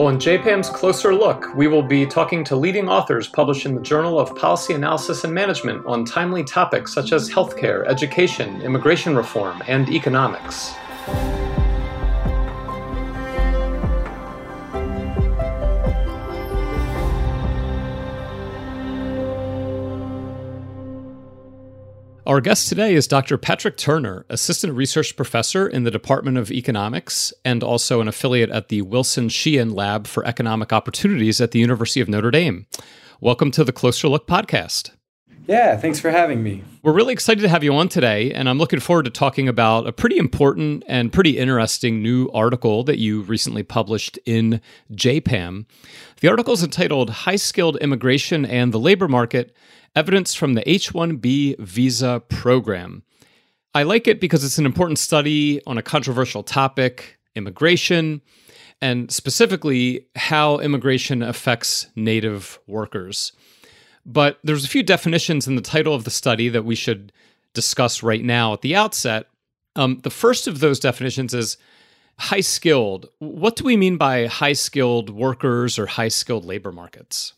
On JPAM's Closer Look, we will be talking to leading authors published in the Journal of Policy Analysis and Management on timely topics such as healthcare, education, immigration reform, and economics. Our guest today is Dr. Patrick Turner, Assistant Research Professor in the Department of Economics and also an affiliate at the Wilson Sheehan Lab for Economic Opportunities at the University of Notre Dame. Welcome to the Closer Look podcast. Yeah, thanks for having me. We're really excited to have you on today, and I'm looking forward to talking about a pretty important and pretty interesting new article that you recently published in JPAM. The article is entitled High Skilled Immigration and the Labor Market evidence from the H 1B visa program. I like it because it's an important study on a controversial topic immigration, and specifically how immigration affects Native workers. But there's a few definitions in the title of the study that we should discuss right now at the outset. Um, the first of those definitions is high skilled. What do we mean by high skilled workers or high skilled labor markets?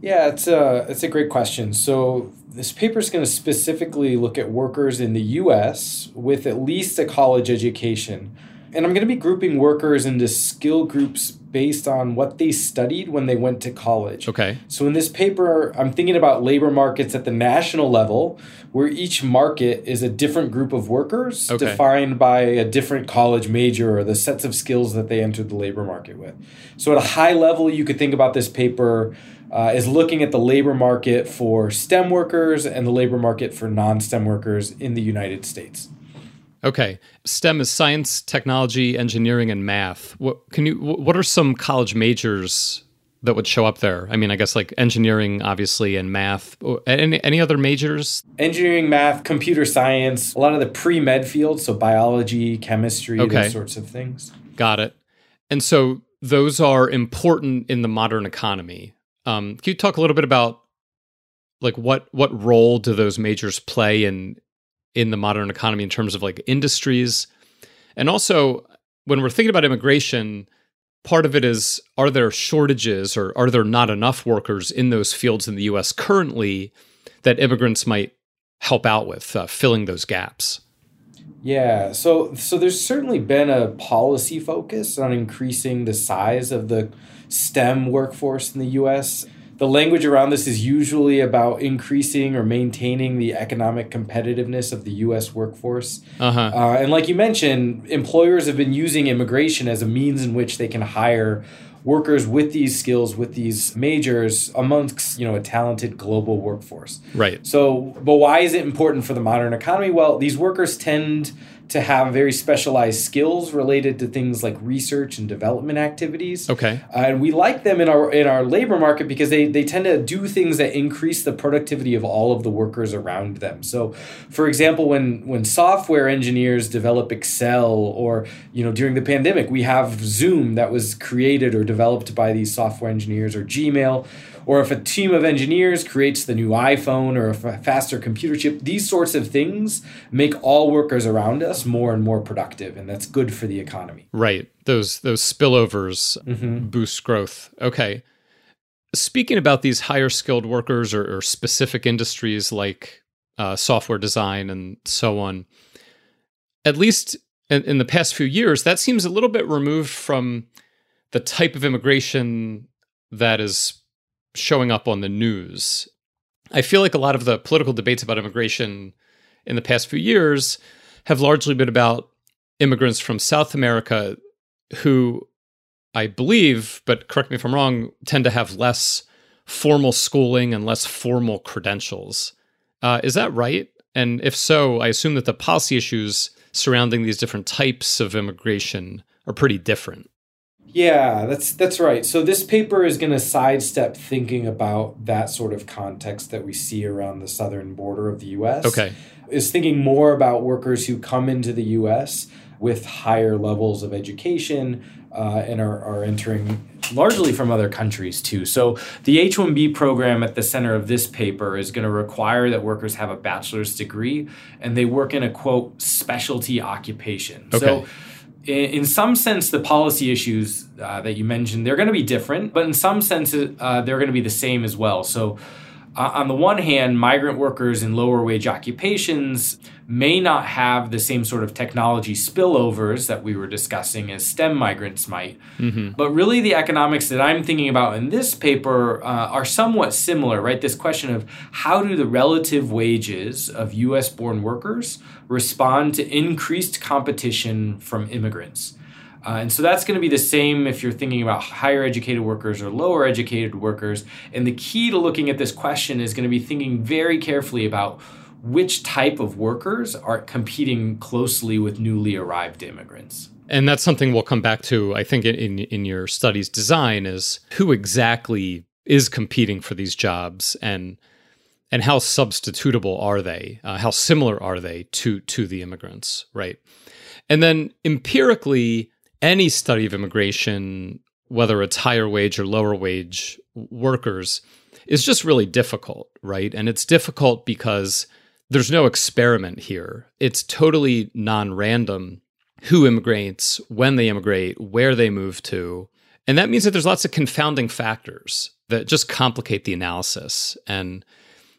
Yeah, it's a it's a great question. So this paper is going to specifically look at workers in the U.S. with at least a college education, and I'm going to be grouping workers into skill groups based on what they studied when they went to college. Okay. So in this paper, I'm thinking about labor markets at the national level, where each market is a different group of workers okay. defined by a different college major or the sets of skills that they entered the labor market with. So at a high level, you could think about this paper uh, is looking at the labor market for STEM workers and the labor market for non STEM workers in the United States. Okay, STEM is science, technology, engineering, and math. What can you? What are some college majors that would show up there? I mean, I guess like engineering, obviously, and math. Any any other majors? Engineering, math, computer science, a lot of the pre med fields, so biology, chemistry, okay. those sorts of things. Got it. And so those are important in the modern economy. Um, can you talk a little bit about like what what role do those majors play in in the modern economy in terms of like industries, and also when we're thinking about immigration, part of it is are there shortages or are there not enough workers in those fields in the U.S. currently that immigrants might help out with uh, filling those gaps? Yeah, so so there's certainly been a policy focus on increasing the size of the STEM workforce in the US. The language around this is usually about increasing or maintaining the economic competitiveness of the US workforce. Uh-huh. Uh, and like you mentioned, employers have been using immigration as a means in which they can hire workers with these skills with these majors amongst you know a talented global workforce right so but why is it important for the modern economy well these workers tend to have very specialized skills related to things like research and development activities. Okay. Uh, and we like them in our in our labor market because they they tend to do things that increase the productivity of all of the workers around them. So, for example, when when software engineers develop Excel or, you know, during the pandemic, we have Zoom that was created or developed by these software engineers or Gmail or if a team of engineers creates the new iPhone or a faster computer chip, these sorts of things make all workers around us more and more productive, and that's good for the economy. Right. Those those spillovers mm-hmm. boost growth. Okay. Speaking about these higher skilled workers or, or specific industries like uh, software design and so on, at least in, in the past few years, that seems a little bit removed from the type of immigration that is showing up on the news. I feel like a lot of the political debates about immigration in the past few years have largely been about immigrants from South America who I believe, but correct me if I'm wrong, tend to have less formal schooling and less formal credentials. Uh, is that right? And if so, I assume that the policy issues surrounding these different types of immigration are pretty different. Yeah, that's that's right. So this paper is going to sidestep thinking about that sort of context that we see around the southern border of the US. Okay. Is thinking more about workers who come into the US with higher levels of education uh, and are, are entering largely from other countries too. So the H 1B program at the center of this paper is going to require that workers have a bachelor's degree and they work in a quote specialty occupation. Okay. So in some sense, the policy issues uh, that you mentioned, they're going to be different, but in some sense, uh, they're going to be the same as well. So, uh, on the one hand, migrant workers in lower wage occupations may not have the same sort of technology spillovers that we were discussing as STEM migrants might. Mm-hmm. But really, the economics that I'm thinking about in this paper uh, are somewhat similar, right? This question of how do the relative wages of US born workers respond to increased competition from immigrants? Uh, and so that's going to be the same if you're thinking about higher educated workers or lower educated workers. And the key to looking at this question is going to be thinking very carefully about which type of workers are competing closely with newly arrived immigrants. And that's something we'll come back to, I think, in, in your study's design is who exactly is competing for these jobs and and how substitutable are they? Uh, how similar are they to to the immigrants, right? And then empirically, any study of immigration, whether it's higher wage or lower wage workers, is just really difficult, right? And it's difficult because there's no experiment here. It's totally non random who immigrates, when they immigrate, where they move to. And that means that there's lots of confounding factors that just complicate the analysis. And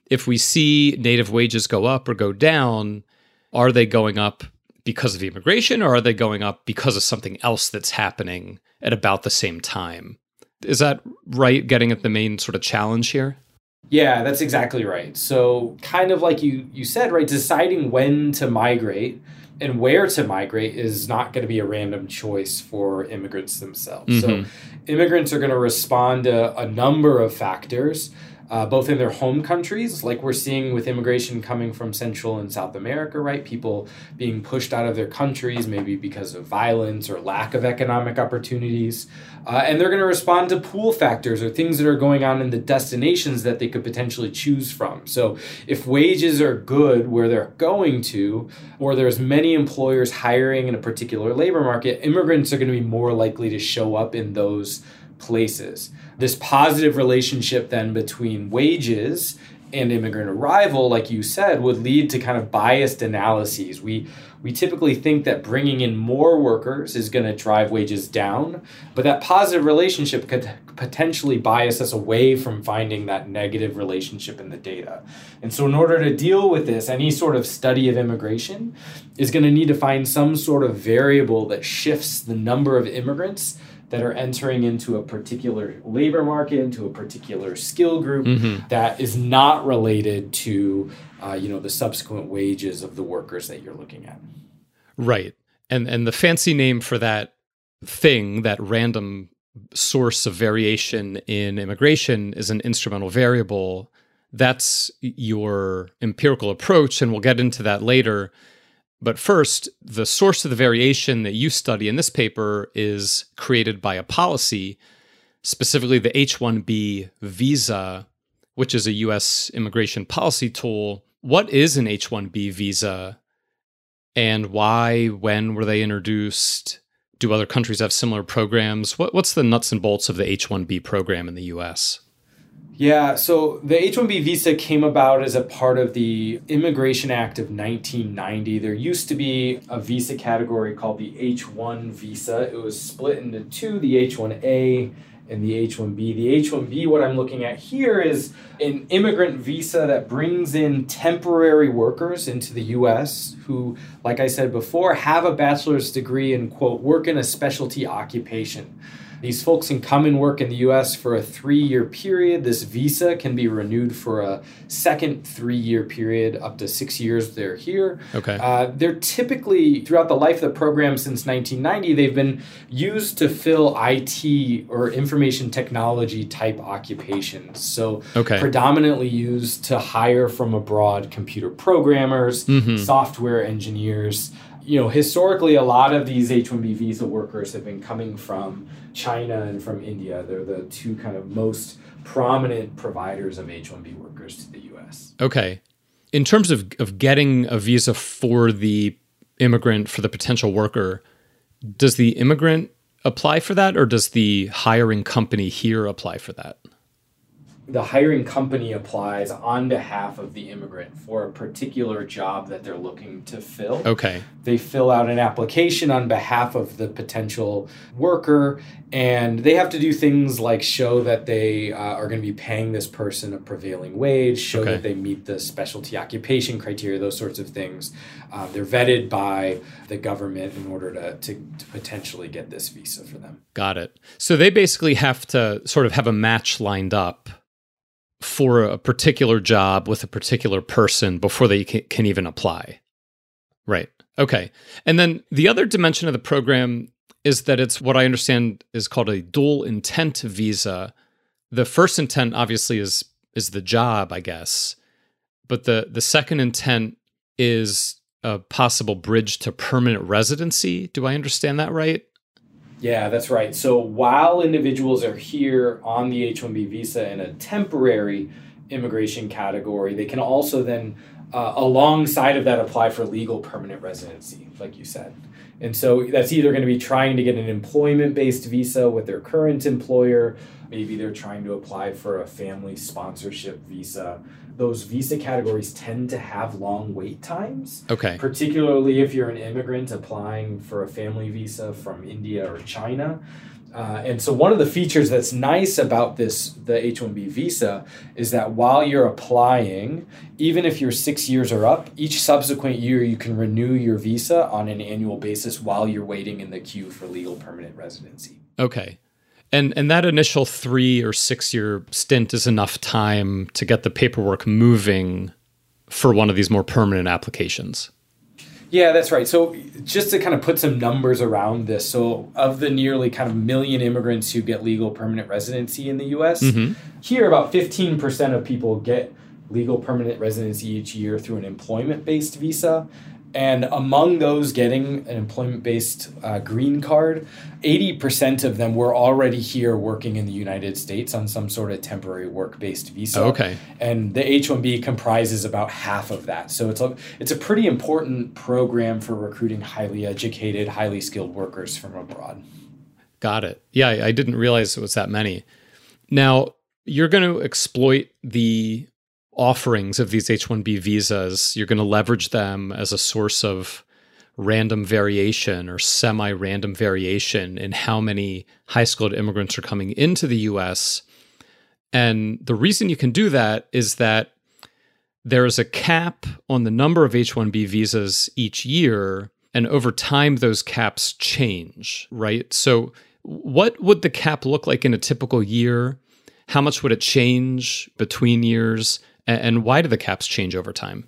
if we see native wages go up or go down, are they going up because of immigration or are they going up because of something else that's happening at about the same time? Is that right? Getting at the main sort of challenge here? Yeah, that's exactly right. So, kind of like you you said, right, deciding when to migrate and where to migrate is not going to be a random choice for immigrants themselves. Mm-hmm. So, immigrants are going to respond to a number of factors uh, both in their home countries, like we're seeing with immigration coming from Central and South America, right? People being pushed out of their countries, maybe because of violence or lack of economic opportunities. Uh, and they're going to respond to pull factors or things that are going on in the destinations that they could potentially choose from. So if wages are good where they're going to, or there's many employers hiring in a particular labor market, immigrants are going to be more likely to show up in those places. This positive relationship then between wages and immigrant arrival, like you said, would lead to kind of biased analyses. We we typically think that bringing in more workers is going to drive wages down, but that positive relationship could potentially bias us away from finding that negative relationship in the data. And so, in order to deal with this, any sort of study of immigration is going to need to find some sort of variable that shifts the number of immigrants that are entering into a particular labor market, into a particular skill group mm-hmm. that is not related to, uh, you know, the subsequent wages of the workers that you're looking at. Right, and and the fancy name for that thing, that random source of variation in immigration, is an instrumental variable. That's your empirical approach, and we'll get into that later. But first, the source of the variation that you study in this paper is created by a policy, specifically the H 1B visa, which is a US immigration policy tool. What is an H 1B visa and why, when were they introduced? Do other countries have similar programs? What, what's the nuts and bolts of the H 1B program in the US? Yeah, so the H 1B visa came about as a part of the Immigration Act of 1990. There used to be a visa category called the H 1 visa. It was split into two the H 1A and the H 1B. The H 1B, what I'm looking at here, is an immigrant visa that brings in temporary workers into the US who, like I said before, have a bachelor's degree and, quote, work in a specialty occupation. These folks can come and work in the US for a three year period. This visa can be renewed for a second three year period, up to six years they're here. Okay. Uh, they're typically, throughout the life of the program since 1990, they've been used to fill IT or information technology type occupations. So, okay. predominantly used to hire from abroad computer programmers, mm-hmm. software engineers you know, historically, a lot of these H 1B visa workers have been coming from China and from India. They're the two kind of most prominent providers of H 1B workers to the US. Okay. In terms of, of getting a visa for the immigrant, for the potential worker, does the immigrant apply for that or does the hiring company here apply for that? The hiring company applies on behalf of the immigrant for a particular job that they're looking to fill. Okay. They fill out an application on behalf of the potential worker, and they have to do things like show that they uh, are going to be paying this person a prevailing wage, show Okay. that they meet the specialty occupation criteria, those sorts of things. Uh, they're vetted by the government in order to, to, to potentially get this visa for them. Got it. So they basically have to sort of have a match lined up for a particular job with a particular person before they can, even apply. Right. Okay. And then the other dimension of the program is that it's what I understand is called a dual intent visa. The first intent obviously is is the job, I guess. But the the second intent is a possible bridge to permanent residency. Do I understand that right? Yeah, that's right. So while individuals are here on the H 1B visa in a temporary immigration category, they can also then, uh, alongside of that, apply for legal permanent residency, like you said. And so that's either going to be trying to get an employment based visa with their current employer, maybe they're trying to apply for a family sponsorship visa. Those visa categories tend to have long wait times Okay. particularly if you're an immigrant applying for a family visa from India or China. Uh, and so one of the features that's nice about this the H-1B visa is that while you're applying, even if you're six years or up, each subsequent year you can renew your visa on an annual basis while you're waiting in the queue for legal permanent residency. Okay. And and that initial 3 or 6 year stint is enough time to get the paperwork moving for one of these more permanent applications. Yeah, that's right. So just to kind of put some numbers around this, so of the nearly kind of million immigrants who get legal permanent residency in the U.S., mm-hmm. here about fifteen percent of people get legal permanent residency each year through an employment-based visa. And among those getting an employment based uh, green card, 80% of them were already here working in the United States on some sort of temporary work based visa Okay. and the H-1B comprises about half of that. So it's a it's a pretty important program for recruiting highly educated, highly skilled workers from abroad. Got it. Yeah, I, I didn't realize it was that many. Now, you're going to exploit the offerings of these H 1B visas. You're going to leverage them as a source of random variation or semi random variation in how many high skilled immigrants are coming into the US. And the reason you can do that is that there is a cap on the number of H 1B visas each year. And over time, those caps change, right? So, what would the cap look like in a typical year? How much would it change between years? And why do the caps change over time?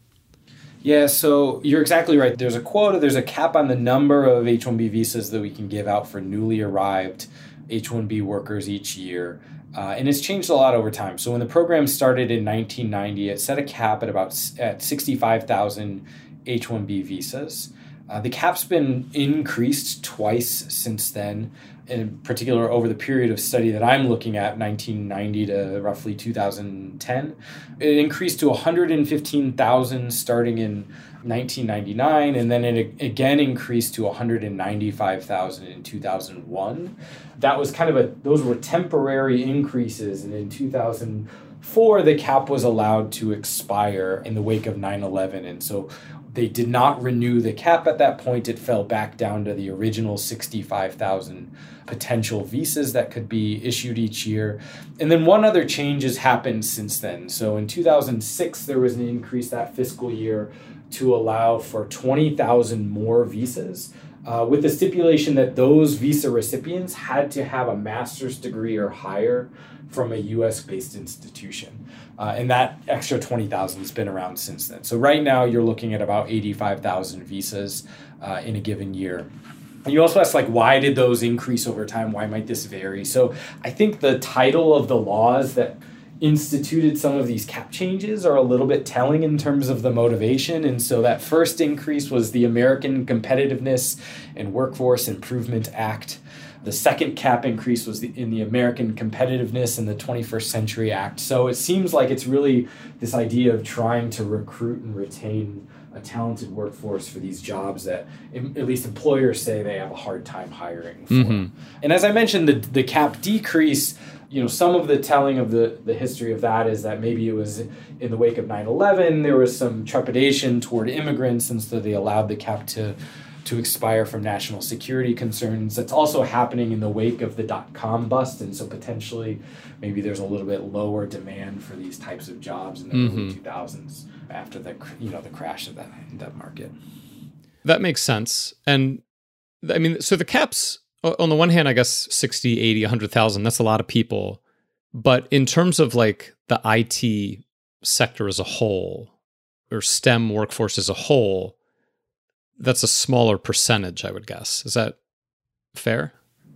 Yeah, so you're exactly right. There's a quota, there's a cap on the number of H 1B visas that we can give out for newly arrived H 1B workers each year. Uh, and it's changed a lot over time. So when the program started in 1990, it set a cap at about at 65,000 H 1B visas. Uh, the cap's been increased twice since then, in particular over the period of study that I'm looking at, 1990 to roughly 2010. It increased to 115,000 starting in 1999, and then it again increased to 195,000 in 2001. That was kind of a, those were temporary increases, and in 2004, the cap was allowed to expire in the wake of 9 11. And so they did not renew the cap at that point. It fell back down to the original 65,000 potential visas that could be issued each year. And then one other change has happened since then. So in 2006, there was an increase that fiscal year to allow for 20,000 more visas. Uh, with the stipulation that those visa recipients had to have a master's degree or higher from a US based institution. Uh, and that extra 20,000 has been around since then. So right now you're looking at about 85,000 visas uh, in a given year. And you also asked like why did those increase over time? Why might this vary? So I think the title of the laws that instituted some of these cap changes are a little bit telling in terms of the motivation. And so that first increase was the American Competitiveness and Workforce Improvement Act. The second cap increase was the, in the American Competitiveness and the 21st Century Act. So it seems like it's really this idea of trying to recruit and retain a talented workforce for these jobs that at least employers say they have a hard time hiring for. Mhm. And as I mentioned, the, the cap decrease you know, some of the telling of the, the history of that is that maybe it was in the wake of 9 11, there was some trepidation toward immigrants, and so they allowed the cap to, to expire from national security concerns. That's also happening in the wake of the dot com bust, and so potentially maybe there's a little bit lower demand for these types of jobs in the mm-hmm. early 2000s after the you know the crash of that that market. That makes sense. And I mean, so the caps on the one hand, I guess 60, 80, 100,000, that's a lot of people. But in terms of like the IT sector as a whole or STEM workforce as a whole, that's a smaller percentage, I would guess. Is that fair?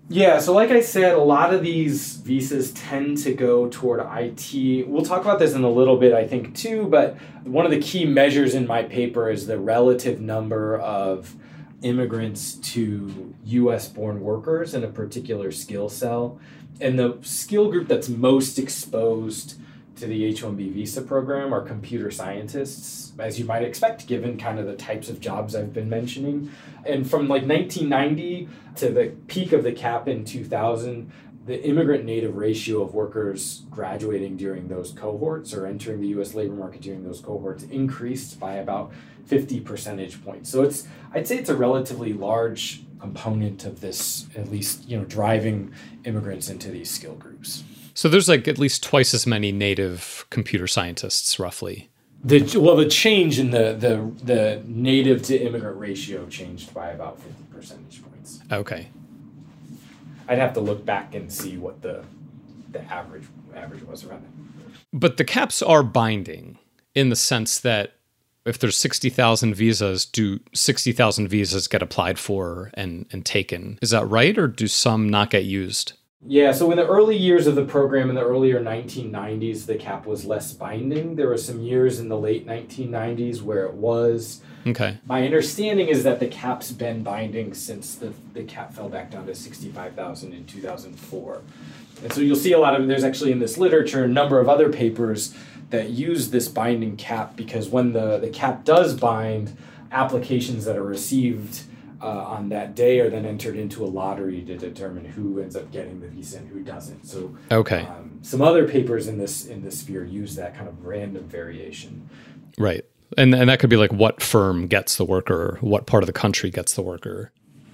Yeah, so like I said, a lot of these visas tend to go toward IT. We'll talk about this in a little bit, I think, too, but one of the key measures in my paper is the relative number of immigrants to US born workers in a particular skill cell. And the skill group that's most exposed to the H 1B visa program are computer scientists, as you might expect, given kind of the types of jobs I've been mentioning. And from like 1990 to the peak of the cap in 2000, the immigrant native ratio of workers graduating during those cohorts or entering the US labor market during those cohorts increased by about 50 percentage points. So it's I'd say it's a relatively large component of this at least, you know, driving immigrants into these skill groups. So there's like at least twice as many native computer scientists roughly. The well the change in the the the native to immigrant ratio changed by about 50 percentage points. Okay. I'd have to look back and see what the the average average was around that. But the caps are binding in the sense that if there's 60,000 visas, do 60,000 visas get applied for and, and taken? Is that right? Or do some not get used? Yeah, so in the early years of the program, in the earlier 1990s, the cap was less binding. There were some years in the late 1990s where it was. Okay. My understanding is that the cap's been binding since the, the cap fell back down to 65,000 in 2004. And so you'll see a lot of, there's actually in this literature a number of other papers that use this binding cap because when the, the cap does bind, applications that are received uh, on that day are then entered into a lottery to determine who ends up getting the visa and who doesn't. So okay, um, some other papers in this in this sphere use that kind of random variation. Right, and and that could be like what firm gets the worker, what part of the country gets the worker.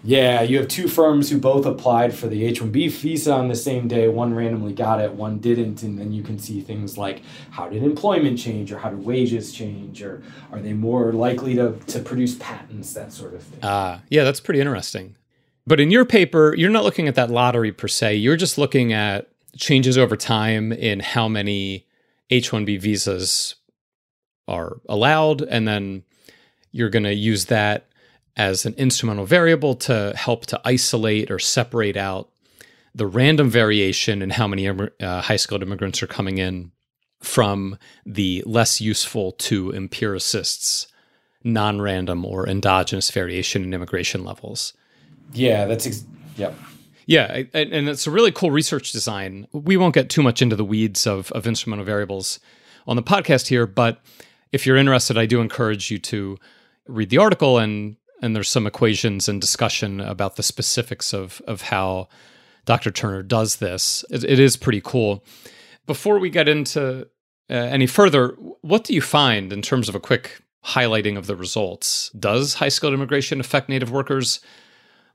Yeah, you have two firms who both applied for the H 1B visa on the same day. One randomly got it, one didn't. And then you can see things like how did employment change, or how did wages change, or are they more likely to, to produce patents, that sort of thing. Uh, yeah, that's pretty interesting. But in your paper, you're not looking at that lottery per se. You're just looking at changes over time in how many H 1B visas are allowed. And then you're going to use that as an instrumental variable to help to isolate or separate out the random variation in how many uh, high skilled immigrants are coming in from the less useful to empiricists non random or endogenous variation in immigration levels. Yeah, that's, ex- yep. Yeah, and it's a really cool research design. We won't get too much into the weeds of, of instrumental variables on the podcast here, but if you're interested, I do encourage you to read the article and and there's some equations and discussion about the specifics of of how Dr. Turner does this. it, it is pretty cool. Before we get into uh, any further, what do you find in terms of a quick highlighting of the results? Does high skilled immigration affect Native workers'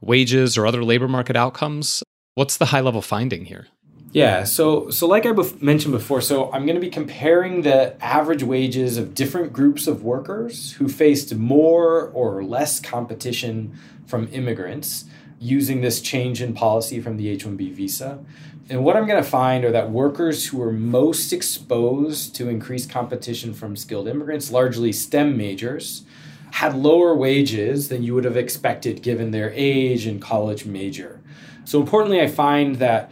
wages or other labor market outcomes? What's the high level finding here? Yeah, so so like I bef- mentioned before, so I'm going to be comparing the average wages of different groups of workers who faced more or less competition from immigrants using this change in policy from the H-1B visa. And what I'm going to find are that workers who are most exposed to increased competition from skilled immigrants, largely STEM majors, had lower wages than you would have expected given their age and college major. So importantly, I find that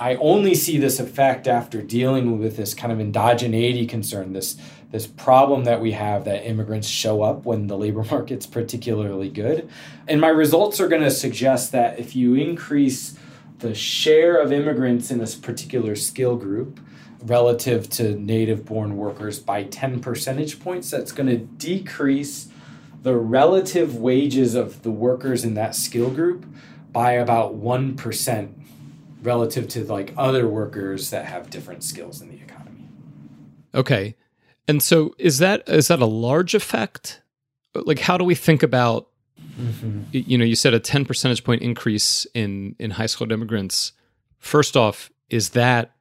I only see this effect after dealing with this kind of endogeneity concern, this this problem that we have that immigrants show up when the labor market's particularly good. And my results are going to suggest that if you increase the share of immigrants in this particular skill group relative to native born workers by 10 percentage points, that's going to decrease the relative wages of the workers in that skill group by about 1% relative to like other workers that have different skills in the economy. Okay. And so is that is that a large effect? Like how do we think about mm-hmm. you know, you said a 10 percentage point increase in in high skilled immigrants. First off, is that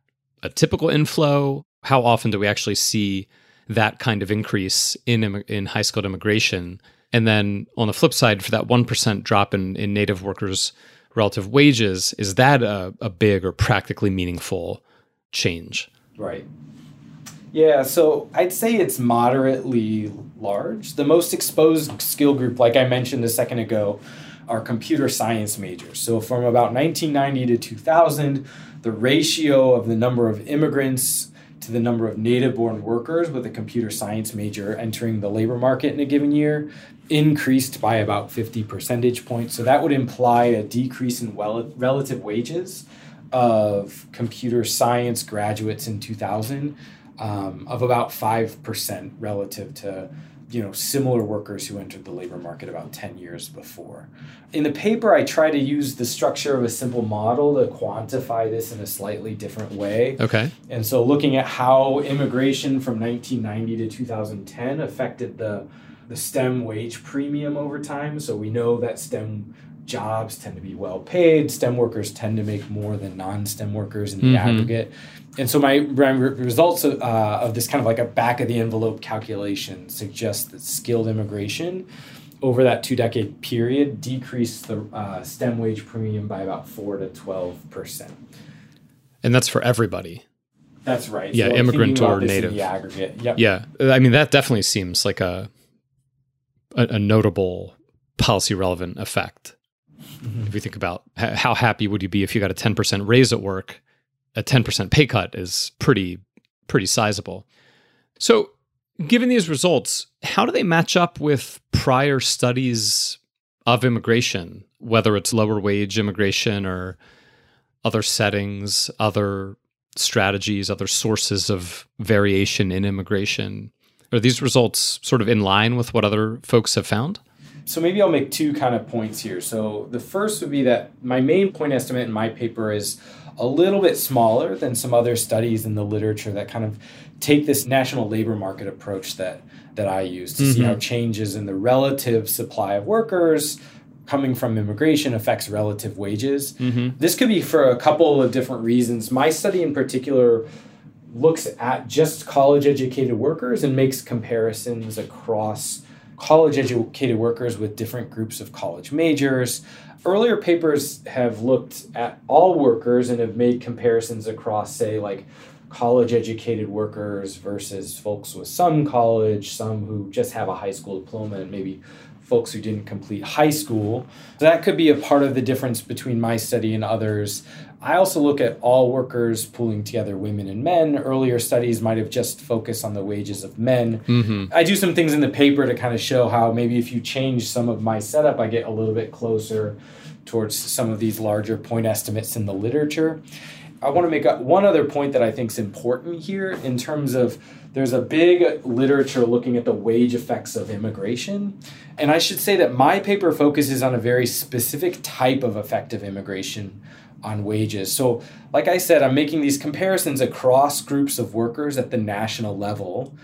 a typical inflow? How often do we actually see that kind of increase in in high skilled immigration? And then on the flip side, for that 1% drop in, in native workers' relative wages, is that a, a big or practically meaningful change? Right. Yeah, so I'd say it's moderately large. The most exposed skill group, like I mentioned a second ago, are computer science majors. So from about 1990 to 2000, the ratio of the number of immigrants to the number of native born workers with a computer science major entering the labor market in a given year increased by about 50 percentage points. So that would imply a decrease in well, relative wages of computer science graduates in 2000 um, of about 5% relative to you know similar workers who entered the labor market about 10 years before in the paper i try to use the structure of a simple model to quantify this in a slightly different way okay and so looking at how immigration from 1990 to 2010 affected the the STEM wage premium over time. So we know that STEM jobs tend to be well paid. STEM workers tend to make more than non STEM workers in the mm-hmm. aggregate. And so my, my results of, uh, of this kind of like a back of the envelope calculation suggest that skilled immigration over that two decade period decreased the uh, STEM wage premium by about 4 to 12%. And that's for everybody. That's right. Yeah, so immigrant or native. the aggregate. Yep. Yeah. I mean, that definitely seems like a a, a notable policy relevant effect. Mm-hmm. If you think about how happy would you be if you got a 10% raise at work, a 10% pay cut is pretty pretty sizable. So, given these results, how do they match up with prior studies of immigration, whether it's lower wage immigration or other settings, other strategies, other sources of variation in immigration? Are these results sort of in line with what other folks have found? So maybe I'll make two kind of points here. So the first would be that my main point estimate in my paper is a little bit smaller than some other studies in the literature that kind of take this national labor market approach that that I use to mm-hmm. see how changes in the relative supply of workers coming from immigration affects relative wages. Mm-hmm. This could be for a couple of different reasons. My study in particular looks at just college educated workers and makes comparisons across college educated workers with different groups of college majors. Earlier papers have looked at all workers and have made comparisons across, say, like college educated workers versus folks with some college, some who just have a high school diploma, and maybe folks who didn't complete high school. So that could be a part of the difference between my study and others. I also look at all workers pooling together women and men. Earlier studies might have just focused on the wages of men. Mm-hmm. I do some things in the paper to kind of show how maybe if you change some of my setup, I get a little bit closer towards some of these larger point estimates in the literature. I want to make one other point that I think is important here in terms of there's a big literature looking at the wage effects of immigration. And I should say that my paper focuses on a very specific type of effective immigration on wages. So, like I said, I'm making these comparisons across groups of workers at the national level.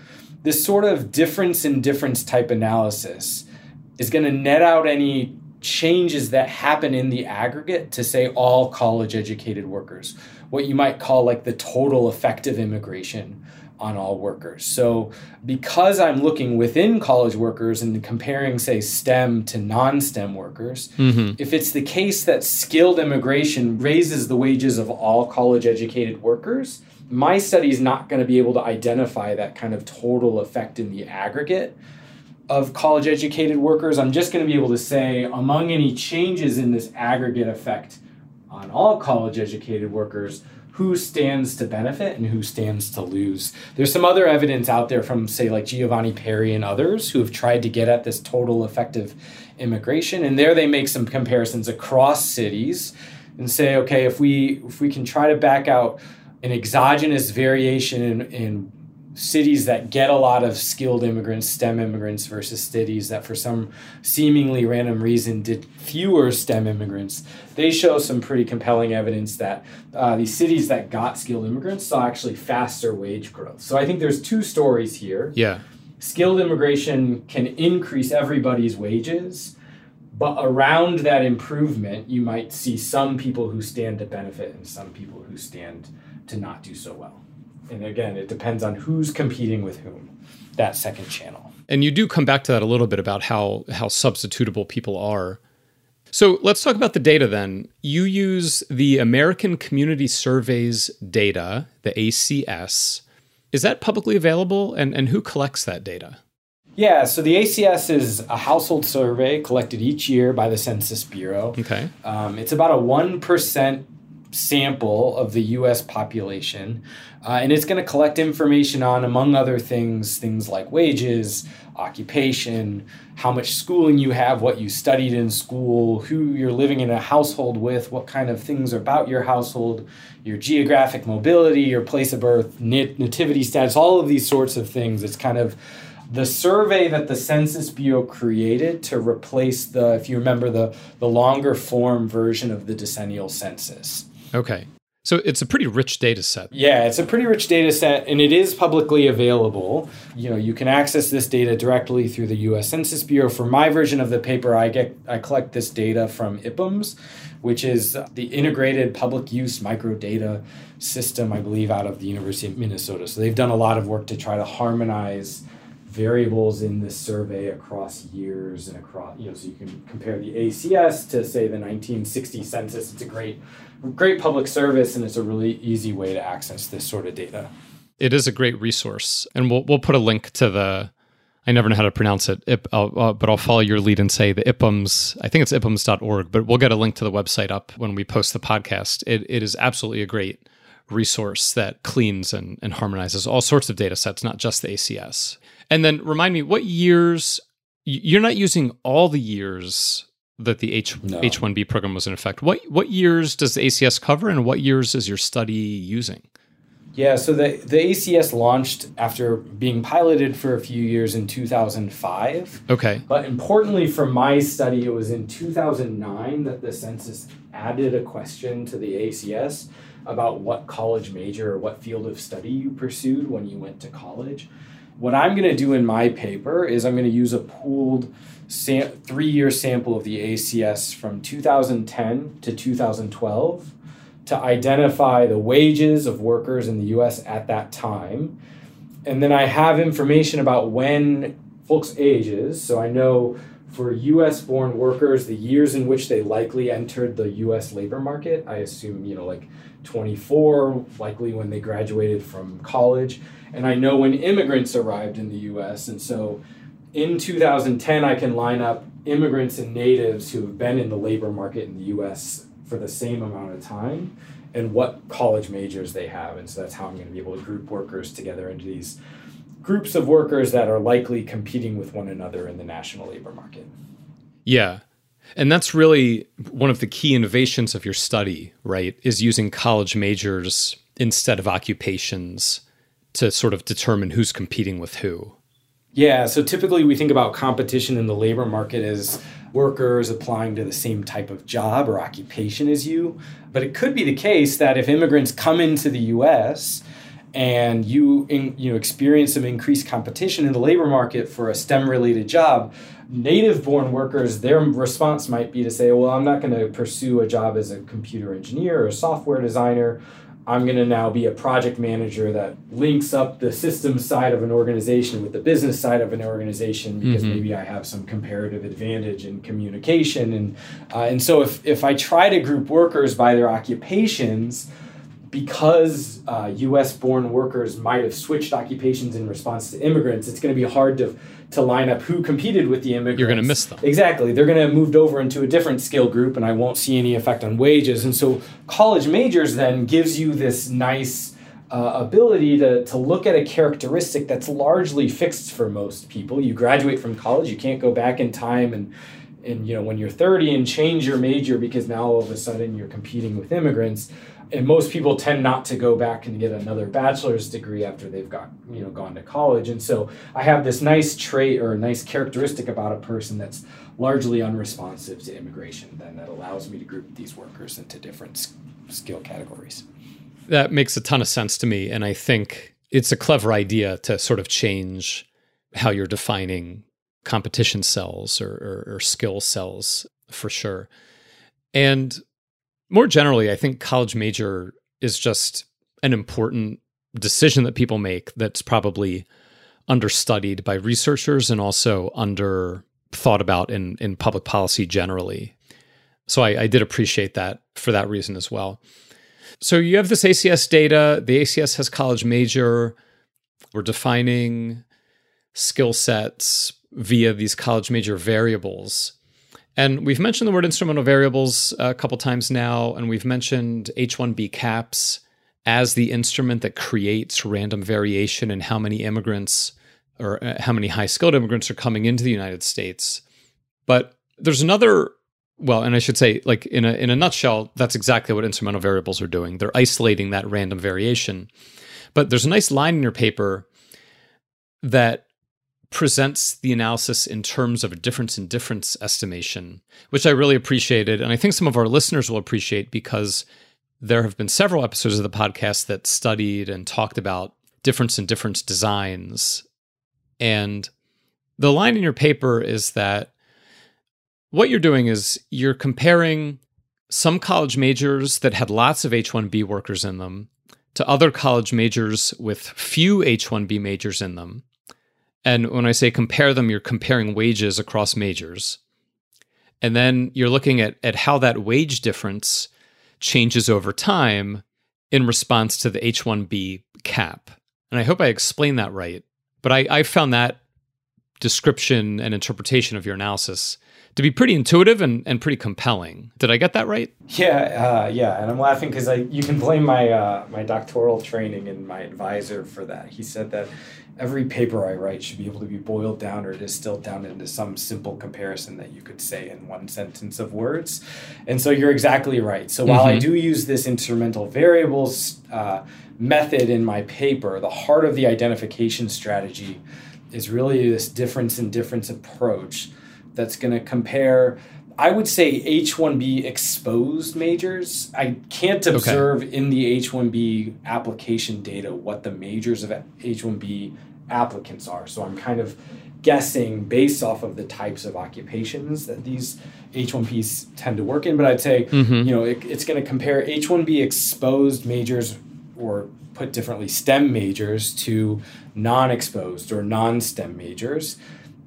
This sort of difference in difference type analysis is going to net out any changes that happen in the aggregate to say all college educated workers, what you might call like the total effective immigration on all workers. So, because I'm looking within college workers and comparing, say, STEM to non STEM workers, mm-hmm. if it's the case that skilled immigration raises the wages of all college educated workers, my study is not going to be able to identify that kind of total effect in the aggregate of college educated workers. I'm just going to be able to say, among any changes in this aggregate effect on all college educated workers, who stands to benefit and who stands to lose. There's some other evidence out there from, say, like Giovanni Peri and others who have tried to get at this total effective immigration. And there they make some comparisons across cities and say, okay, if we if we can try to back out an exogenous variation in, in cities that get a lot of skilled immigrants, STEM immigrants, versus cities that, for some seemingly random reason, did fewer STEM immigrants, they show some pretty compelling evidence that uh, these cities that got skilled immigrants saw actually faster wage growth. So I think there's two stories here. Yeah. Skilled immigration can increase everybody's wages. But around that improvement, you might see some people who stand to benefit and some people who stand to not do so well and again, it depends on who's competing with whom. That second channel. And you do come back to that a little bit about how how substitutable people are. So let's talk about the data then. You use the American Community Surveys data, the ACS. Is that publicly available and, and who collects that data? Yeah, so the ACS is a household survey collected each year by the Census Bureau. Okay. Um, it's about a 1% sample of the US population. Uh, and it's going to collect information on, among other things, things like wages, occupation, how much schooling you have, what you studied in school, who you're living in a household with, what kind of things about your household, your geographic mobility, your place of birth, nat- nativity status, all of these sorts of things. It's kind of the survey that the Census Bureau created to replace the, if you remember, the, the longer form version of the decennial census. Okay. So it's a pretty rich data set. Yeah, it's a pretty rich data set and it is publicly available. You know, you can access this data directly through the US Census Bureau. For my version of the paper, I get I collect this data from IPUMS, which is the integrated public use microdata system, I believe, out of the University of Minnesota. So they've done a lot of work to try to harmonize variables in this survey across years and across you know so you can compare the ACS to say the 1960 census it's a great great public service and it's a really easy way to access this sort of data it is a great resource and we'll we'll put a link to the I never know how to pronounce it, uh, but I'll follow your lead and say the IPUMS, I think it's IPUMS.org, but we'll get a link to the website up when we post the podcast. It, it is absolutely a great resource that cleans and, and harmonizes all sorts of data sets, not just the ACS. And then remind me what years you're not using all the years that the H H one B program was in effect. What what years does the ACS cover and what years is your study using? Yeah, so the, the ACS launched after being piloted for a few years in 2005. Okay. But importantly for my study, it was in 2009 that the census added a question to the ACS about what college major or what field of study you pursued when you went to college. What I'm going to do in my paper is I'm going to use a pooled sam- three year sample of the ACS from 2010 to 2012 to identify the wages of workers in the US at that time. And then I have information about when folks' ages. So I know for US born workers, the years in which they likely entered the US labor market, I assume, you know, like 24, likely when they graduated from college. And I know when immigrants arrived in the US. And so in 2010, I can line up immigrants and natives who have been in the labor market in the US for the same amount of time and what college majors they have. And so that's how I'm going to be able to group workers together into these groups of workers that are likely competing with one another in the national labor market. Yeah. And that's really one of the key innovations of your study, right? Is using college majors instead of occupations to sort of determine who's competing with who. Yeah, so typically we think about competition in the labor market as workers applying to the same type of job or occupation as you. But it could be the case that if immigrants come into the US and you you know experience some increased competition in the labor market for a STEM related job, native born workers their response might be to say, "Well, I'm not going to pursue a job as a computer engineer or software designer I'm going to now be a project manager that links up the systems side of an organization with the business side of an organization because mm-hmm. maybe I have some comparative advantage in communication and uh, and so if if I try to group workers by their occupations because uh, U.S. born workers might have switched occupations in response to immigrants, it's going to be hard to to line up who competed with the immigrants. You're going to miss them. Exactly. They're going to have moved over into a different skill group, and I won't see any effect on wages. And so, college majors then gives you this nice uh, ability to, to look at a characteristic that's largely fixed for most people. You graduate from college, you can't go back in time and and you know when you're 30 and change your major because now all of a sudden you're competing with immigrants and most people tend not to go back and get another bachelor's degree after they've got you know gone to college. And so i have this nice trait or nice characteristic about a person that's largely unresponsive to immigration then that allows me to group these workers into different skill categories. That makes a ton of sense to me and i think it's a clever idea to sort of change how you're defining competition cells or, or, or skill cells for sure. And more generally, I think college major is just an important decision that people make that's probably understudied by researchers and also under thought about in, in public policy generally. So I, I did appreciate that for that reason as well. So you have this ACS data. The ACS has college major. We're defining skill sets via these college major variables. And we've mentioned the word instrumental variables a couple times now, and we've mentioned H1B caps as the instrument that creates random variation in how many immigrants or uh, how many high skilled immigrants are coming into the United States. But there's another well, and I should say, like in a in a nutshell, that's exactly what instrumental variables are doing. They're isolating that random variation. But there's a nice line in your paper that presents the analysis in terms of a difference in difference estimation, which I really appreciated. And I think some of our listeners will appreciate because there have been several episodes of the podcast that studied and talked about difference in difference designs. And the line in your paper is that what you're doing is you're comparing some college majors that had lots of H 1B workers in them to other college majors with few H 1B majors in them and when I say compare them, you're comparing wages across majors. And then you're looking at, at how that wage difference changes over time in response to the H 1B cap. And I hope I explained that right. But I, I found that description and interpretation of your analysis to be pretty intuitive and, and pretty compelling. Did I get that right? Yeah, uh, yeah. And I'm laughing because I you can blame my uh, my doctoral training and my advisor for that. He said that every paper I write should be able to be boiled down or distilled down into some simple comparison that you could say in one sentence of words. And so you're exactly right. So while mm-hmm. I do use this instrumental variables uh, method in my paper, the heart of the identification strategy is really this difference in difference approach that's going to compare I would say H1B exposed majors. I can't observe okay. in the H1B application data what the majors of H1B applicants are. So I'm kind of guessing based off of the types of occupations that these H1Bs tend to work in. But I'd say, mm-hmm. you know, it, it's going to compare H1B exposed majors or put differently, STEM majors to non exposed or non STEM majors.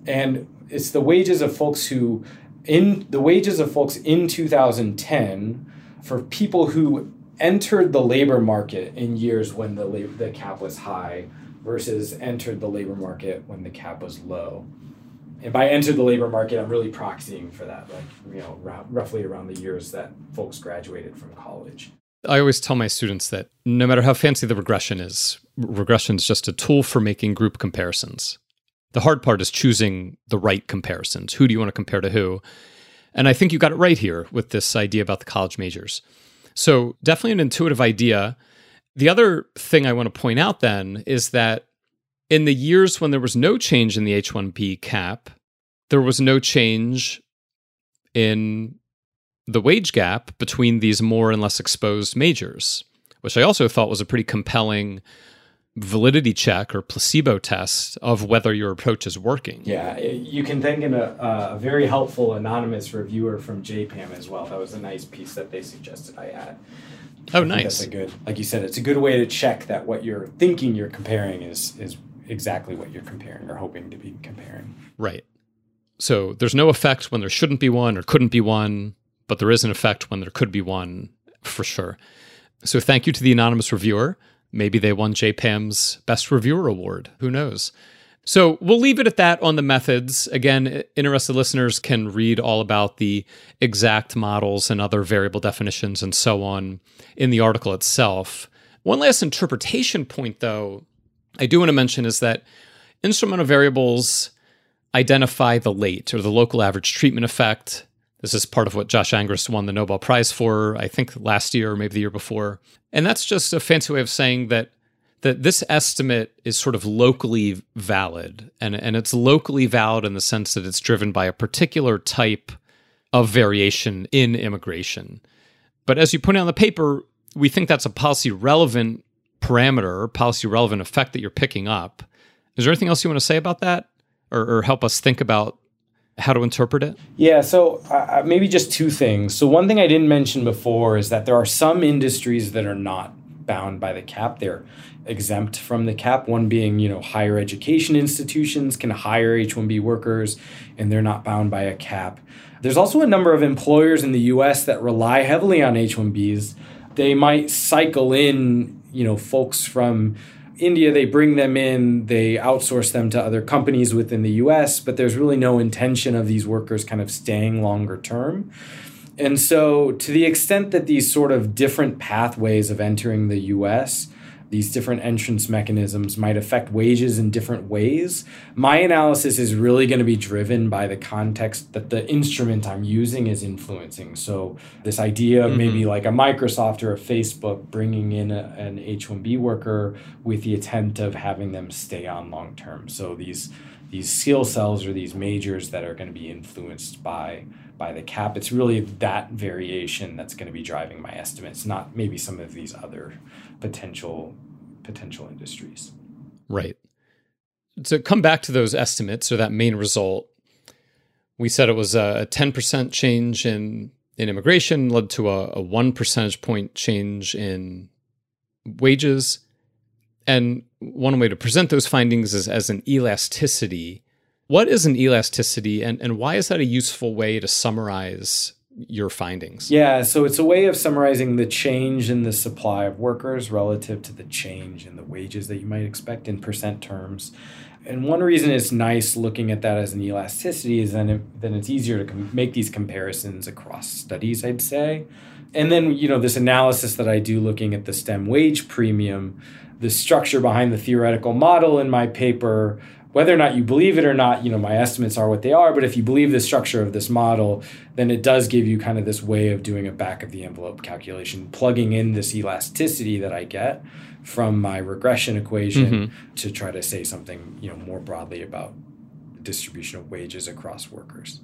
And it's the wages of folks who in the wages of folks in 2010 for people who entered the labor market in years when the the cap was high versus entered the labor market when the cap was low. And by entered the labor market, I'm really proxying for that, like you know, roughly around the years that folks graduated from college. I always tell my students that no matter how fancy the regression is, regression is just a tool for making group comparisons. The hard part is choosing the right comparisons. Who do you want to compare to who? And I think you got it right here with this idea about the college majors. So, definitely an intuitive idea. The other thing I want to point out then is that in the years when there was no change in the H 1B cap, there was no change in the wage gap between these more and less exposed majors, which I also thought was a pretty compelling validity check or placebo test of whether your approach is working. Yeah, you can thank in a, uh, a very helpful anonymous reviewer from JPAM as well. That was a nice piece that they suggested I add. Oh, I nice. That's a good, like you said, it's a good way to check that what you're thinking you're comparing is is exactly what you're comparing or hoping to be comparing. Right. So there's no effect when there shouldn't be one or couldn't be one, but there is an effect when there could be one for sure. So thank you to the anonymous reviewer. Maybe they won JPAM's Best Reviewer Award. Who knows? So we'll leave it at that on the methods. Again, interested listeners can read all about the exact models and other variable definitions and so on in the article itself. One last interpretation point, though, I do want to mention is that instrumental variables identify the late or the local average treatment effect. This is part of what Josh Angrist won the Nobel Prize for, I think last year or maybe the year before. And that's just a fancy way of saying that that this estimate is sort of locally valid. And, and it's locally valid in the sense that it's driven by a particular type of variation in immigration. But as you point out in the paper, we think that's a policy relevant parameter, policy relevant effect that you're picking up. Is there anything else you want to say about that or, or help us think about how to interpret it? Yeah, so uh, maybe just two things. So, one thing I didn't mention before is that there are some industries that are not bound by the cap. They're exempt from the cap. One being, you know, higher education institutions can hire H 1B workers and they're not bound by a cap. There's also a number of employers in the US that rely heavily on H 1Bs. They might cycle in, you know, folks from India, they bring them in, they outsource them to other companies within the US, but there's really no intention of these workers kind of staying longer term. And so, to the extent that these sort of different pathways of entering the US these different entrance mechanisms might affect wages in different ways. My analysis is really going to be driven by the context that the instrument I'm using is influencing. So, this idea of mm-hmm. maybe like a Microsoft or a Facebook bringing in a, an H 1B worker with the intent of having them stay on long term. So, these these skill cells or these majors that are going to be influenced by by the cap it's really that variation that's going to be driving my estimates not maybe some of these other potential potential industries. Right. To come back to those estimates or that main result, we said it was a 10% change in in immigration led to a, a one percentage point change in wages. And one way to present those findings is as an elasticity. What is an elasticity and, and why is that a useful way to summarize your findings? Yeah, so it's a way of summarizing the change in the supply of workers relative to the change in the wages that you might expect in percent terms. And one reason it's nice looking at that as an elasticity is then, it, then it's easier to com- make these comparisons across studies, I'd say. And then, you know, this analysis that I do looking at the STEM wage premium, the structure behind the theoretical model in my paper whether or not you believe it or not, you know, my estimates are what they are. But if you believe the structure of this model, then it does give you kind of this way of doing a back of the envelope calculation, plugging in this elasticity that I get from my regression equation mm-hmm. to try to say something, you know, more broadly about distribution of wages across workers.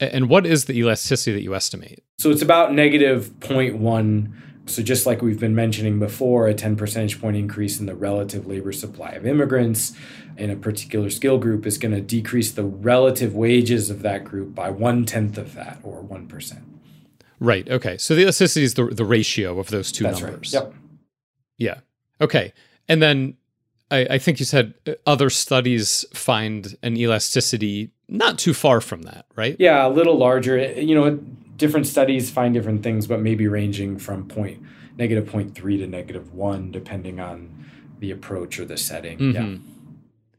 And what is the elasticity that you estimate? So it's about negative 0.1 so, just like we've been mentioning before, a 10 percentage point increase in the relative labor supply of immigrants in a particular skill group is going to decrease the relative wages of that group by one tenth of that, or 1%. Right. Okay. So, the elasticity is the, the ratio of those two That's numbers. Right. Yep. Yeah. Okay. And then I, I think you said uh, other studies find an elasticity not too far from that, right? Yeah, a little larger. You know, different studies find different things, but maybe ranging from point negative 0.3 to negative 1, depending on the approach or the setting. Mm-hmm. Yeah.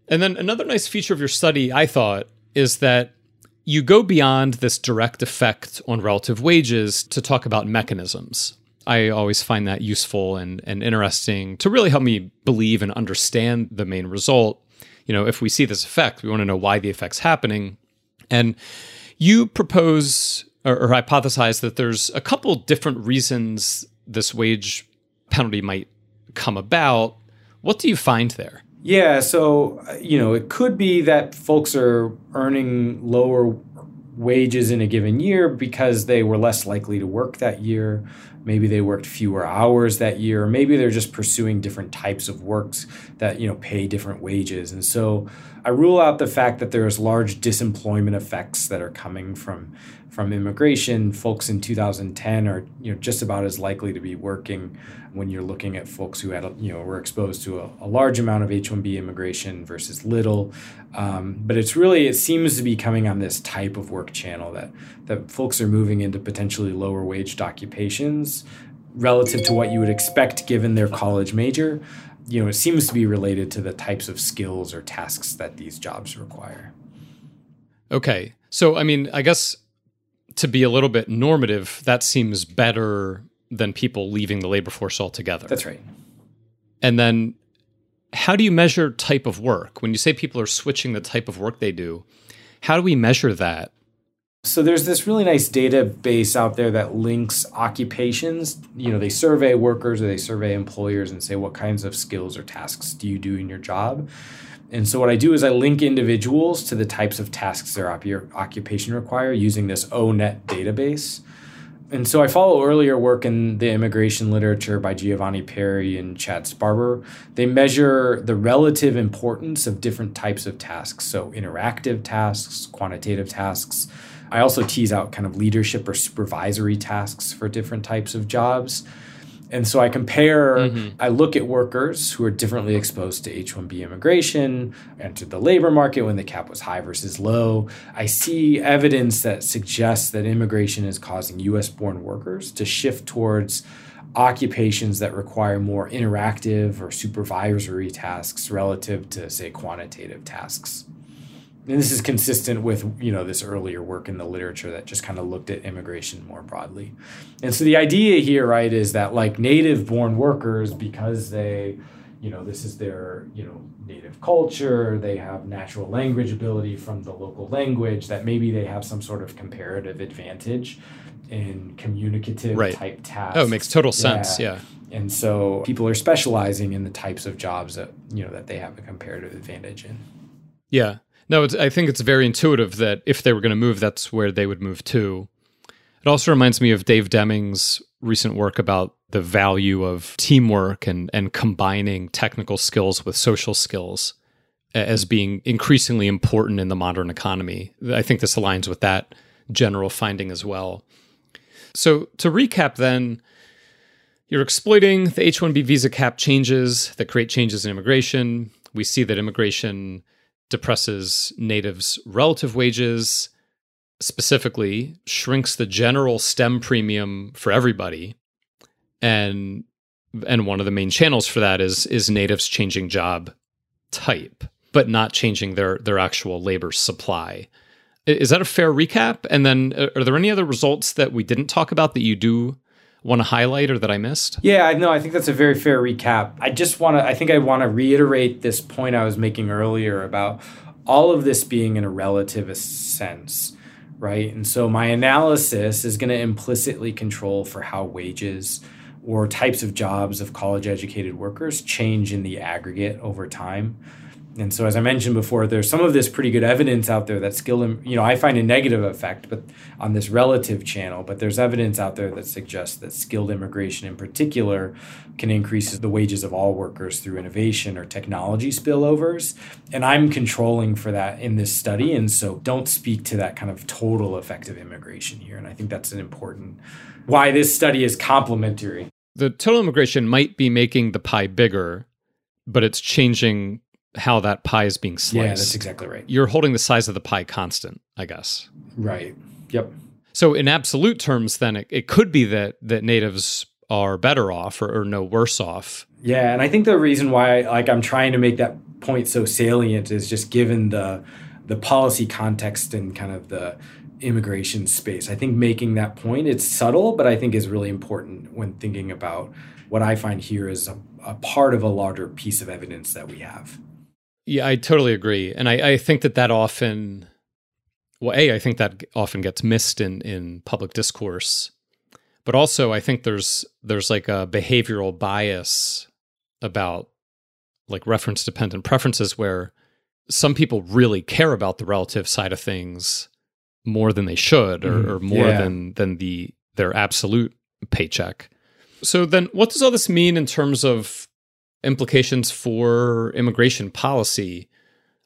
And then another nice feature of your study, I thought, is that you go beyond this direct effect on relative wages to talk about mechanisms. I always find that useful and, and interesting to really help me believe and understand the main result. You know, if we see this effect, we want to know why the effect's happening. And you propose or, or hypothesize that there's a couple different reasons this wage penalty might come about. What do you find there? Yeah, so you know, it could be that folks are earning lower wages in a given year because they were less likely to work that year. Maybe they worked fewer hours that year. Or maybe they're just pursuing different types of works that you know pay different wages. And so I rule out the fact that there's large disemployment effects that are coming from from immigration, folks in 2010 are you know just about as likely to be working when you're looking at folks who had you know were exposed to a, a large amount of H-1B immigration versus little. Um, but it's really it seems to be coming on this type of work channel that that folks are moving into potentially lower waged occupations relative to what you would expect given their college major. You know, it seems to be related to the types of skills or tasks that these jobs require. Okay. So, I mean, I guess to be a little bit normative, that seems better than people leaving the labor force altogether. That's right. And then how do you measure type of work? When you say people are switching the type of work they do, how do we measure that? So there's this really nice database out there that links occupations. You know, they survey workers or they survey employers and say what kinds of skills or tasks do you do in your job. And so what I do is I link individuals to the types of tasks their occupation require using this ONET database. And so I follow earlier work in the immigration literature by Giovanni Peri and Chad Sparber. They measure the relative importance of different types of tasks, so interactive tasks, quantitative tasks. I also tease out kind of leadership or supervisory tasks for different types of jobs. And so I compare, mm-hmm. I look at workers who are differently exposed to H 1B immigration, entered the labor market when the cap was high versus low. I see evidence that suggests that immigration is causing US born workers to shift towards occupations that require more interactive or supervisory tasks relative to, say, quantitative tasks and this is consistent with you know this earlier work in the literature that just kind of looked at immigration more broadly. And so the idea here right is that like native born workers because they you know this is their you know native culture they have natural language ability from the local language that maybe they have some sort of comparative advantage in communicative right. type tasks. Oh it makes total sense yeah. yeah. And so people are specializing in the types of jobs that you know that they have a comparative advantage in. Yeah no, I think it's very intuitive that if they were going to move, that's where they would move to. It also reminds me of Dave Deming's recent work about the value of teamwork and, and combining technical skills with social skills as being increasingly important in the modern economy. I think this aligns with that general finding as well. So, to recap, then, you're exploiting the H 1B visa cap changes that create changes in immigration. We see that immigration depresses natives' relative wages, specifically shrinks the general STEM premium for everybody. And and one of the main channels for that is is natives changing job type, but not changing their their actual labor supply. Is that a fair recap? And then uh, are there any other results that we didn't talk about that you do want to highlight or that I missed? Yeah, no, I think that's a very fair recap. I just want to, I think I want to reiterate this point I was making earlier about all of this being in a relativist sense, right? And so my analysis is going to implicitly control for how wages or types of jobs of college educated workers change in the aggregate over time. And so, as I mentioned before, there's some of this pretty good evidence out there that skill, you know, I find a negative effect, but on this relative channel. But there's evidence out there that suggests that skilled immigration, in particular, can increase the wages of all workers through innovation or technology spillovers. And I'm controlling for that in this study, and so don't speak to that kind of total effect of immigration here. And I think that's an important why this study is complementary. The total immigration might be making the pie bigger, but it's changing how that pie is being sliced. Yeah, that's exactly right. You're holding the size of the pie constant, I guess. Right. Yep. So in absolute terms, then it, it could be that that natives are better off or, or no worse off. Yeah, and I think the reason why like I'm trying to make that point so salient is just given the the policy context and kind of the immigration space. I think making that point, it's subtle, but I think is really important when thinking about what I find here is a, a part of a larger piece of evidence that we have. Yeah, I totally agree, and I, I think that that often, well, a I think that often gets missed in in public discourse, but also I think there's there's like a behavioral bias about like reference dependent preferences where some people really care about the relative side of things more than they should or, mm, or more yeah. than than the their absolute paycheck. So then what does all this mean in terms of implications for immigration policy.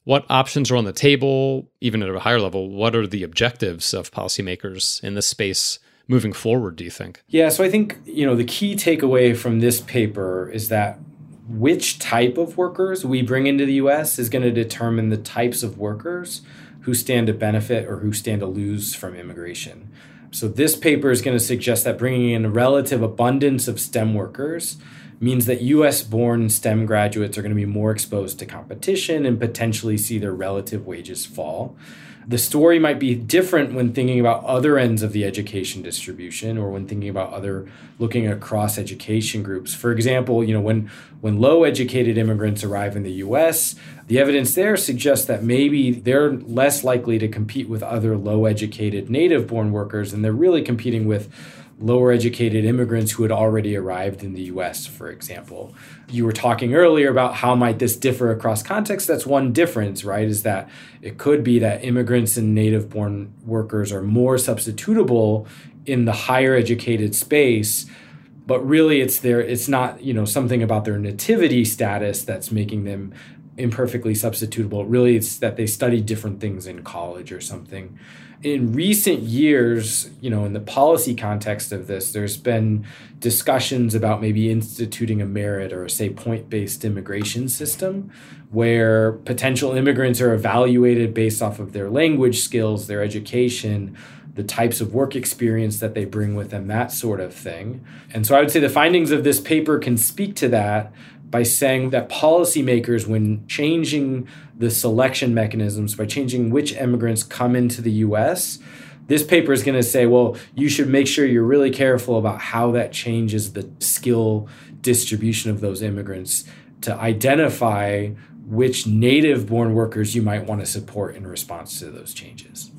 What options are on the table, even at a higher level? What are the objectives of policymakers in this space moving forward, do you think? Yeah, so I think, you know, the key takeaway from this paper is that which type of workers we bring into the US is going to determine the types of workers who stand to benefit or who stand to lose from immigration. So this paper is going to suggest that bringing in a relative abundance of STEM workers means that US born STEM graduates are going to be more exposed to competition and potentially see their relative wages fall. The story might be different when thinking about other ends of the education distribution or when thinking about other looking across education groups. For example, you know, when when low educated immigrants arrive in the US, the evidence there suggests that maybe they're less likely to compete with other low educated native born workers and they're really competing with lower educated immigrants who had already arrived in the US, for example. You were talking earlier about how might this differ across contexts. That's one difference, right? Is that it could be that immigrants and native born workers are more substitutable in the higher educated space but really it's their it's not you know something about their nativity status that's making them imperfectly substitutable really it's that they study different things in college or something in recent years, you know, in the policy context of this, there's been discussions about maybe instituting a merit or, say, point based immigration system where potential immigrants are evaluated based off of their language skills, their education, the types of work experience that they bring with them, that sort of thing. And so I would say the findings of this paper can speak to that by saying that policymakers, when changing the selection mechanisms, by changing which immigrants come into the US, this paper is going to say, well, you should make sure you're really careful about how that changes the skill distribution of those immigrants to identify which native born workers you might want to support in response to those changes.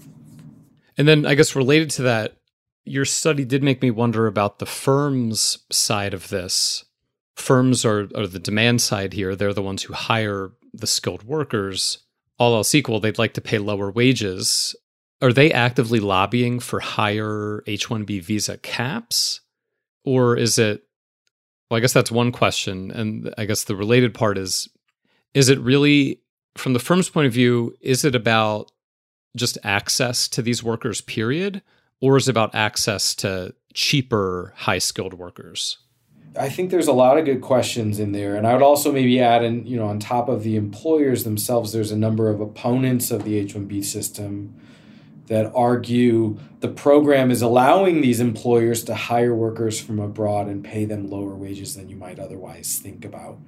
And then, I guess, related to that, your study did make me wonder about the firm's side of this firms are, are the demand side here. They're the ones who hire the skilled workers. All else equal, they'd like to pay lower wages. Are they actively lobbying for higher H 1B visa caps? Or is it, well, I guess that's one question. And I guess the related part is, is it really, from the firm's point of view, is it about just access to these workers, period? Or is it about access to cheaper, high skilled workers? I think there's a lot of good questions in there. And I would also maybe add in, you know, on top of the employers themselves, there's a number of opponents of the H 1B system that argue the program is allowing these employers to hire workers from abroad and pay them lower wages than you might otherwise think about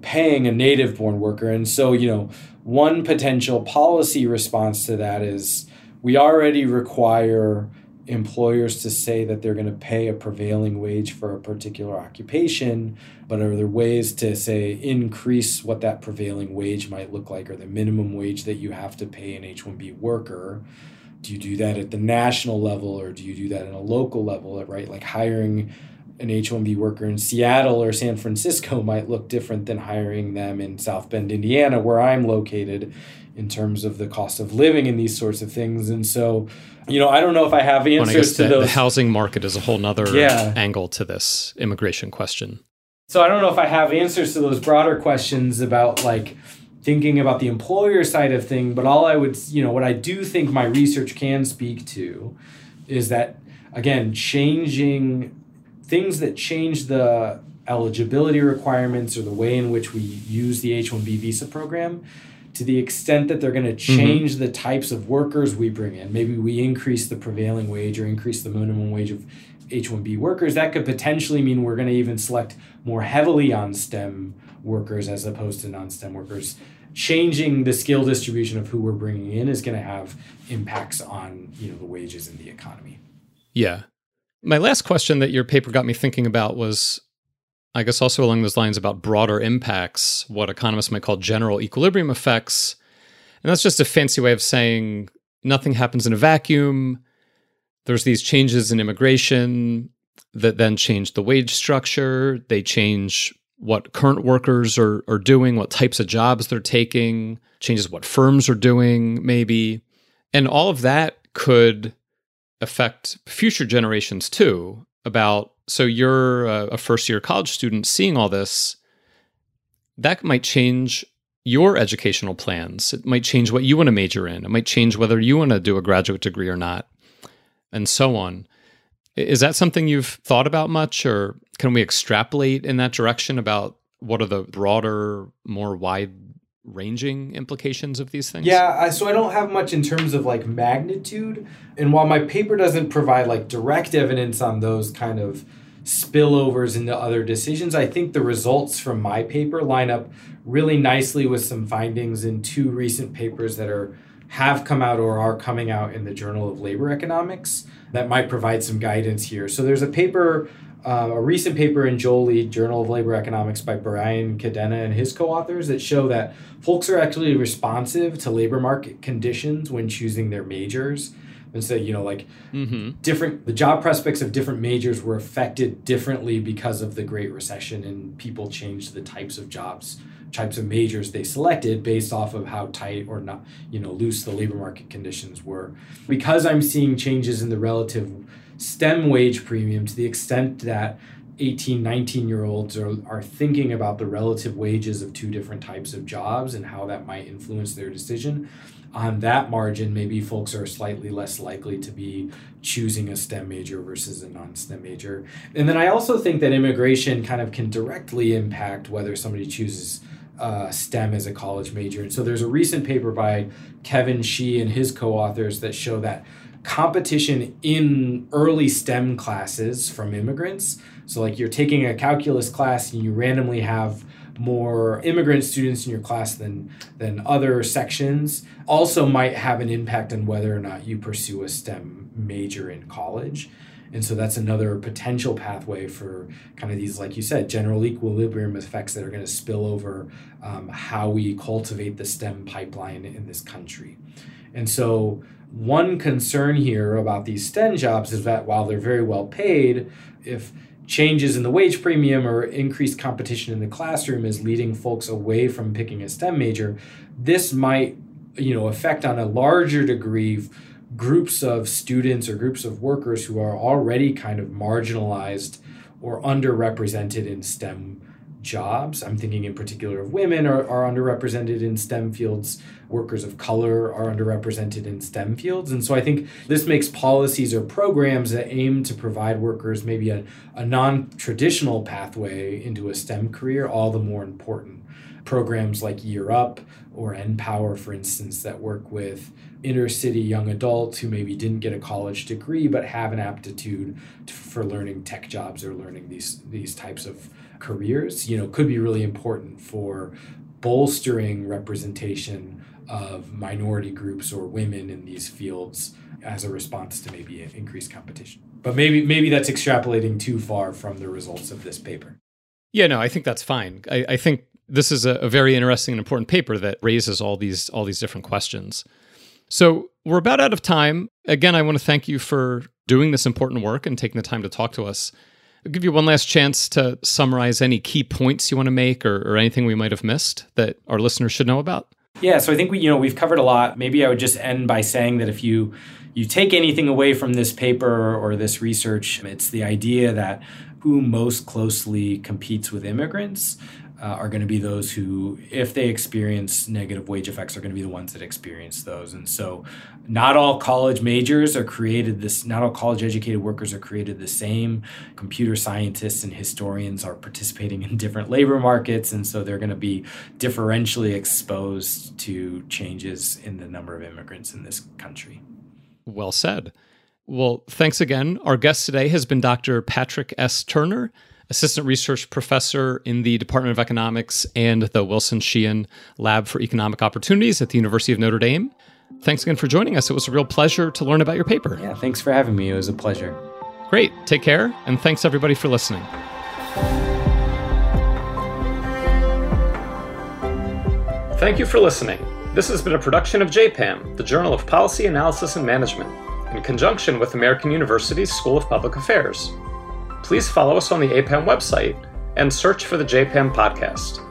paying a native born worker. And so, you know, one potential policy response to that is we already require employers to say that they're going to pay a prevailing wage for a particular occupation, but are there ways to say increase what that prevailing wage might look like or the minimum wage that you have to pay an H 1B worker? Do you do that at the national level or do you do that at a local level, right? Like hiring an H 1B worker in Seattle or San Francisco might look different than hiring them in South Bend, Indiana, where I'm located in terms of the cost of living and these sorts of things. And so, you know, I don't know if I have answers to the, those. The housing market is a whole nother yeah. angle to this immigration question. So I don't know if I have answers to those broader questions about like thinking about the employer side of thing, but all I would, you know, what I do think my research can speak to is that again, changing things that change the eligibility requirements or the way in which we use the H-1B visa program to the extent that they're going to mm-hmm. change mm-hmm. the types of workers we bring in. Maybe we increase the prevailing wage or increase the minimum wage of H 1B workers. That could potentially mean we're going to even select more heavily on STEM workers as opposed to non STEM workers. Changing the skill distribution of who we're bringing in is going to have impacts on you know the wages in the economy. Yeah. My last question that your paper got me thinking about was I guess also along those lines about broader impacts, what economists might call general equilibrium effects. And that's just a fancy way of saying nothing happens in a vacuum. There's these changes in immigration that then change the wage structure. They change what current workers are, are doing, what types of jobs they're taking, changes what firms are doing, maybe. And all of that could affect future generations too about so you're a first year college student seeing all this that might change your educational plans it might change what you want to major in it might change whether you want to do a graduate degree or not and so on is that something you've thought about much or can we extrapolate in that direction about what are the broader more wide ranging implications of these things? Yeah, so I don't have much in terms of like magnitude. And while my paper doesn't provide like direct evidence on those kind of spillovers into other decisions, I think the results from my paper line up really nicely with some findings in two recent papers that are have come out or are coming out in the Journal of Labor Economics that might provide some guidance here. So there's a paper, uh, a recent paper in JOLE, Journal of Labor Economics by Brian Cadena and his co-authors that show that folks are actually responsive to labor market conditions when choosing their majors. And so, you know, like mm-hmm. different, the job prospects of different majors were affected differently because of the Great Recession, and people changed the types of jobs types of majors they selected based off of how tight or not, you know, loose the labor market conditions were. Because I'm seeing changes in the relative STEM wage premium to the extent that 18, 19 year olds are, are thinking about the relative wages of two different types of jobs and how that might influence their decision. On that margin, maybe folks are slightly less likely to be choosing a STEM major versus a non STEM major. And then I also think that immigration kind of can directly impact whether somebody chooses uh, STEM as a college major. And so there's a recent paper by Kevin Shih and his co authors that show that competition in early STEM classes from immigrants. So, like you're taking a calculus class and you randomly have more immigrant students in your class than than other sections also might have an impact on whether or not you pursue a STEM major in college. And so that's another potential pathway for kind of these, like you said, general equilibrium effects that are going to spill over um, how we cultivate the STEM pipeline in this country. And so, one concern here about these STEM jobs is that while they're very well paid, if changes in the wage premium or increased competition in the classroom is leading folks away from picking a STEM major, this might, you know, affect on a larger degree groups of students or groups of workers who are already kind of marginalized or underrepresented in STEM jobs. I'm thinking in particular of women are, are underrepresented in STEM fields, workers of color are underrepresented in STEM fields. And so I think this makes policies or programs that aim to provide workers maybe a, a non traditional pathway into a STEM career all the more important. Programs like Year Up or NPower, for instance, that work with inner city young adults who maybe didn't get a college degree but have an aptitude for learning tech jobs or learning these these types of careers you know could be really important for bolstering representation of minority groups or women in these fields as a response to maybe increased competition but maybe maybe that's extrapolating too far from the results of this paper yeah no i think that's fine i, I think this is a, a very interesting and important paper that raises all these all these different questions so we're about out of time. Again, I want to thank you for doing this important work and taking the time to talk to us. I'll give you one last chance to summarize any key points you want to make or, or anything we might have missed that our listeners should know about. Yeah, so I think we you know we've covered a lot. Maybe I would just end by saying that if you you take anything away from this paper or this research, it's the idea that who most closely competes with immigrants uh, are going to be those who, if they experience negative wage effects, are going to be the ones that experience those. And so, not all college majors are created this, not all college educated workers are created the same. Computer scientists and historians are participating in different labor markets. And so, they're going to be differentially exposed to changes in the number of immigrants in this country. Well said. Well, thanks again. Our guest today has been Dr. Patrick S. Turner assistant research professor in the Department of Economics and the Wilson Sheehan Lab for Economic Opportunities at the University of Notre Dame. Thanks again for joining us. It was a real pleasure to learn about your paper. Yeah, thanks for having me. It was a pleasure. Great. Take care, and thanks everybody for listening. Thank you for listening. This has been a production of JPAM, the Journal of Policy Analysis and Management, in conjunction with American University's School of Public Affairs please follow us on the APPAM website and search for the JPAM podcast.